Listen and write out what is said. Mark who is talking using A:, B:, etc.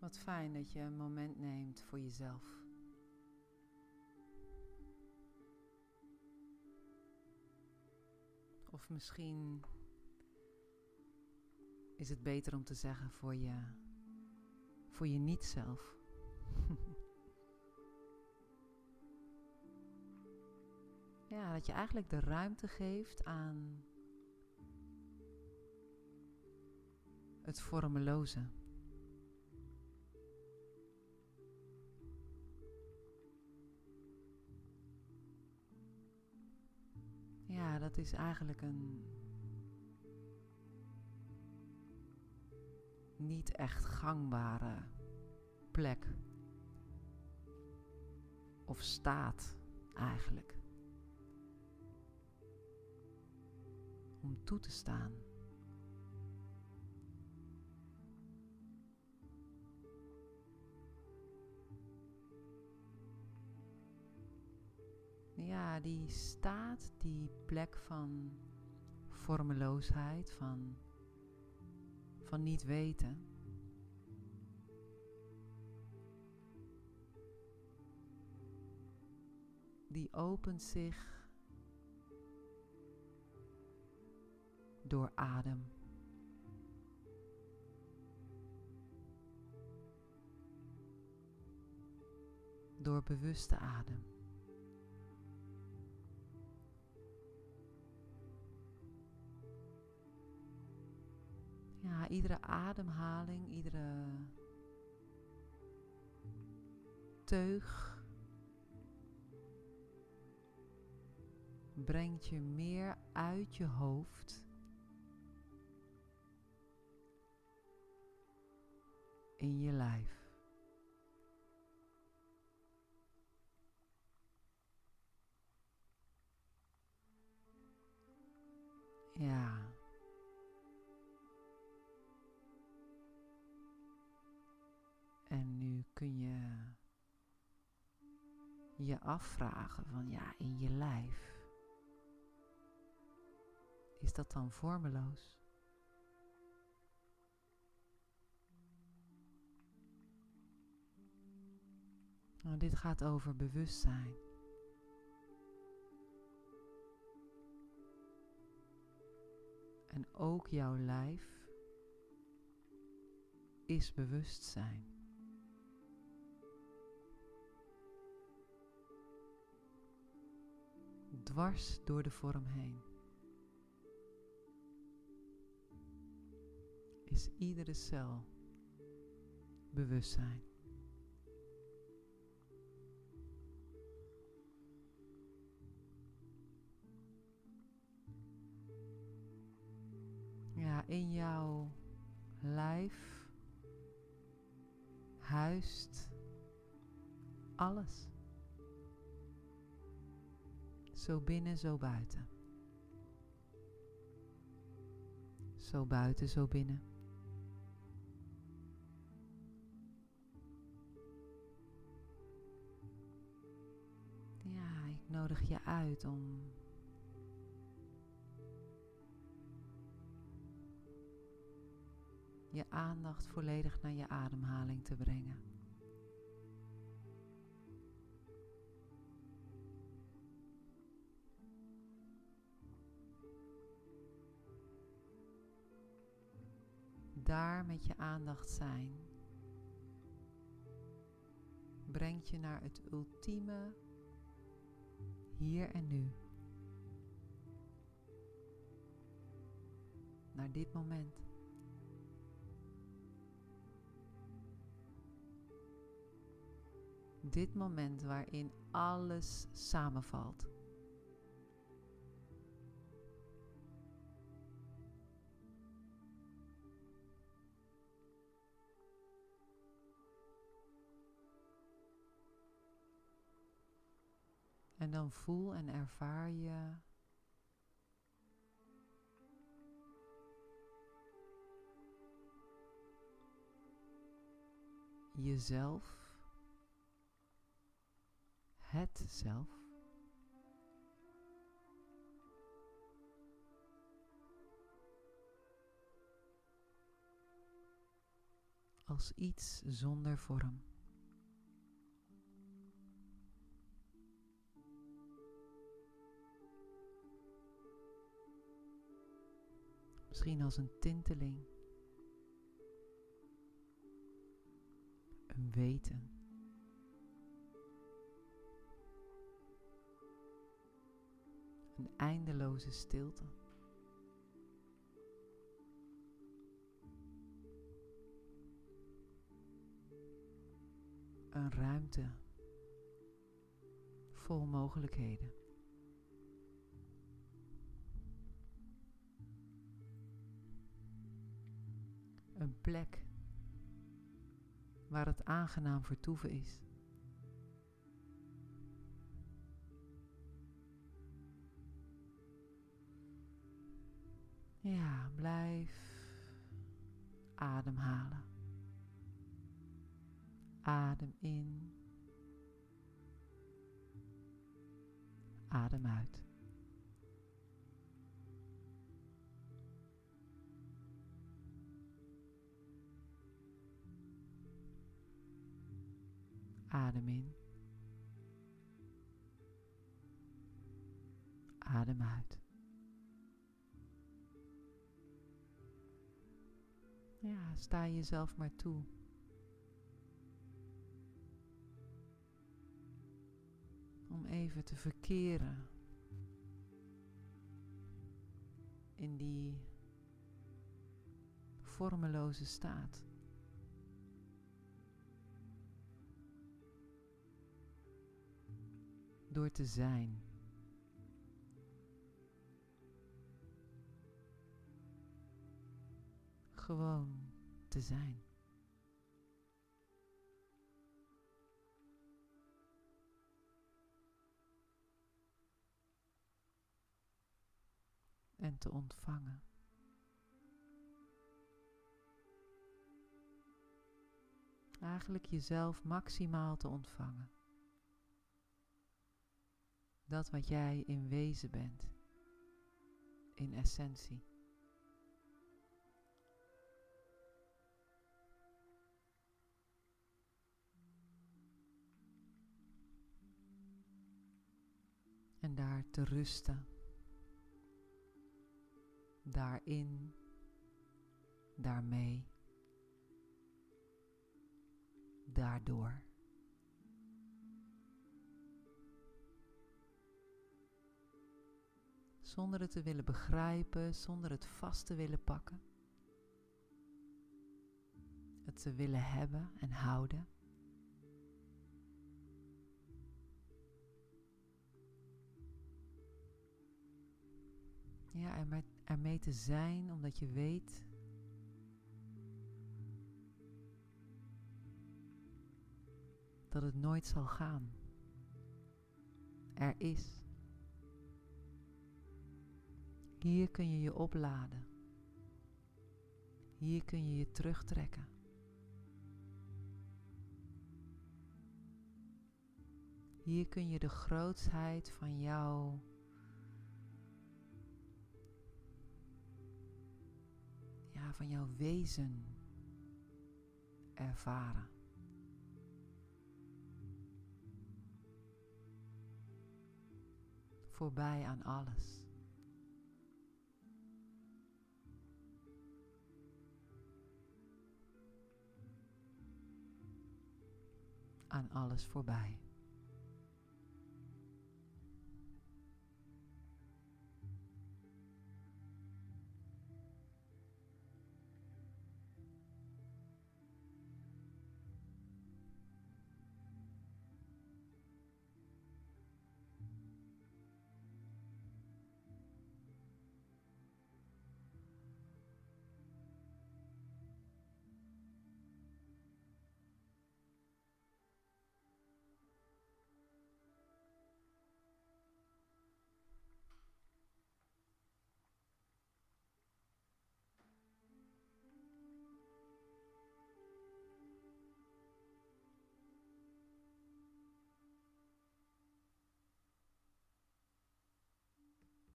A: Wat fijn dat je een moment neemt voor jezelf. Of misschien is het beter om te zeggen voor je, voor je niet-zelf. ja, dat je eigenlijk de ruimte geeft aan het vormeloze. Dat is eigenlijk een niet echt gangbare plek. Of staat eigenlijk. Om toe te staan. Die staat, die plek van vormeloosheid, van, van niet weten. Die opent zich door adem. Door bewuste adem. Iedere ademhaling, iedere teug brengt je meer uit je hoofd in je lijf. Kun je je afvragen van ja, in je lijf. Is dat dan vormeloos? Nou, dit gaat over bewustzijn. En ook jouw lijf is bewustzijn. Dwars door de vorm heen. Is iedere cel bewustzijn. Ja, in jouw lijf huist alles. Zo binnen, zo buiten. Zo buiten, zo binnen. Ja, ik nodig je uit om je aandacht volledig naar je ademhaling te brengen. Daar met je aandacht zijn brengt je naar het ultieme hier en nu. Naar dit moment. Dit moment waarin alles samenvalt. En dan voel en ervaar je jezelf het zelf. als iets zonder vorm. Misschien als een tinteling. Een weten. Een eindeloze stilte. Een ruimte vol mogelijkheden. Plek waar het aangenaam vertoeven is. Ja, blijf ademhalen. Adem in. Adem uit. Adem in. Adem uit. Ja, sta jezelf maar toe. Om even te verkeren in die vormeloze staat. Door te zijn. Gewoon te zijn. En te ontvangen. Eigenlijk jezelf maximaal te ontvangen. Dat wat jij in wezen bent, in essentie. En daar te rusten. Daarin, daarmee, daardoor. Zonder het te willen begrijpen, zonder het vast te willen pakken. Het te willen hebben en houden. Ja, er ermee te zijn omdat je weet dat het nooit zal gaan. Er is. Hier kun je je opladen. Hier kun je je terugtrekken. Hier kun je de grootsheid van jouw ja, van jouw wezen ervaren. Voorbij aan alles. Aan alles voorbij.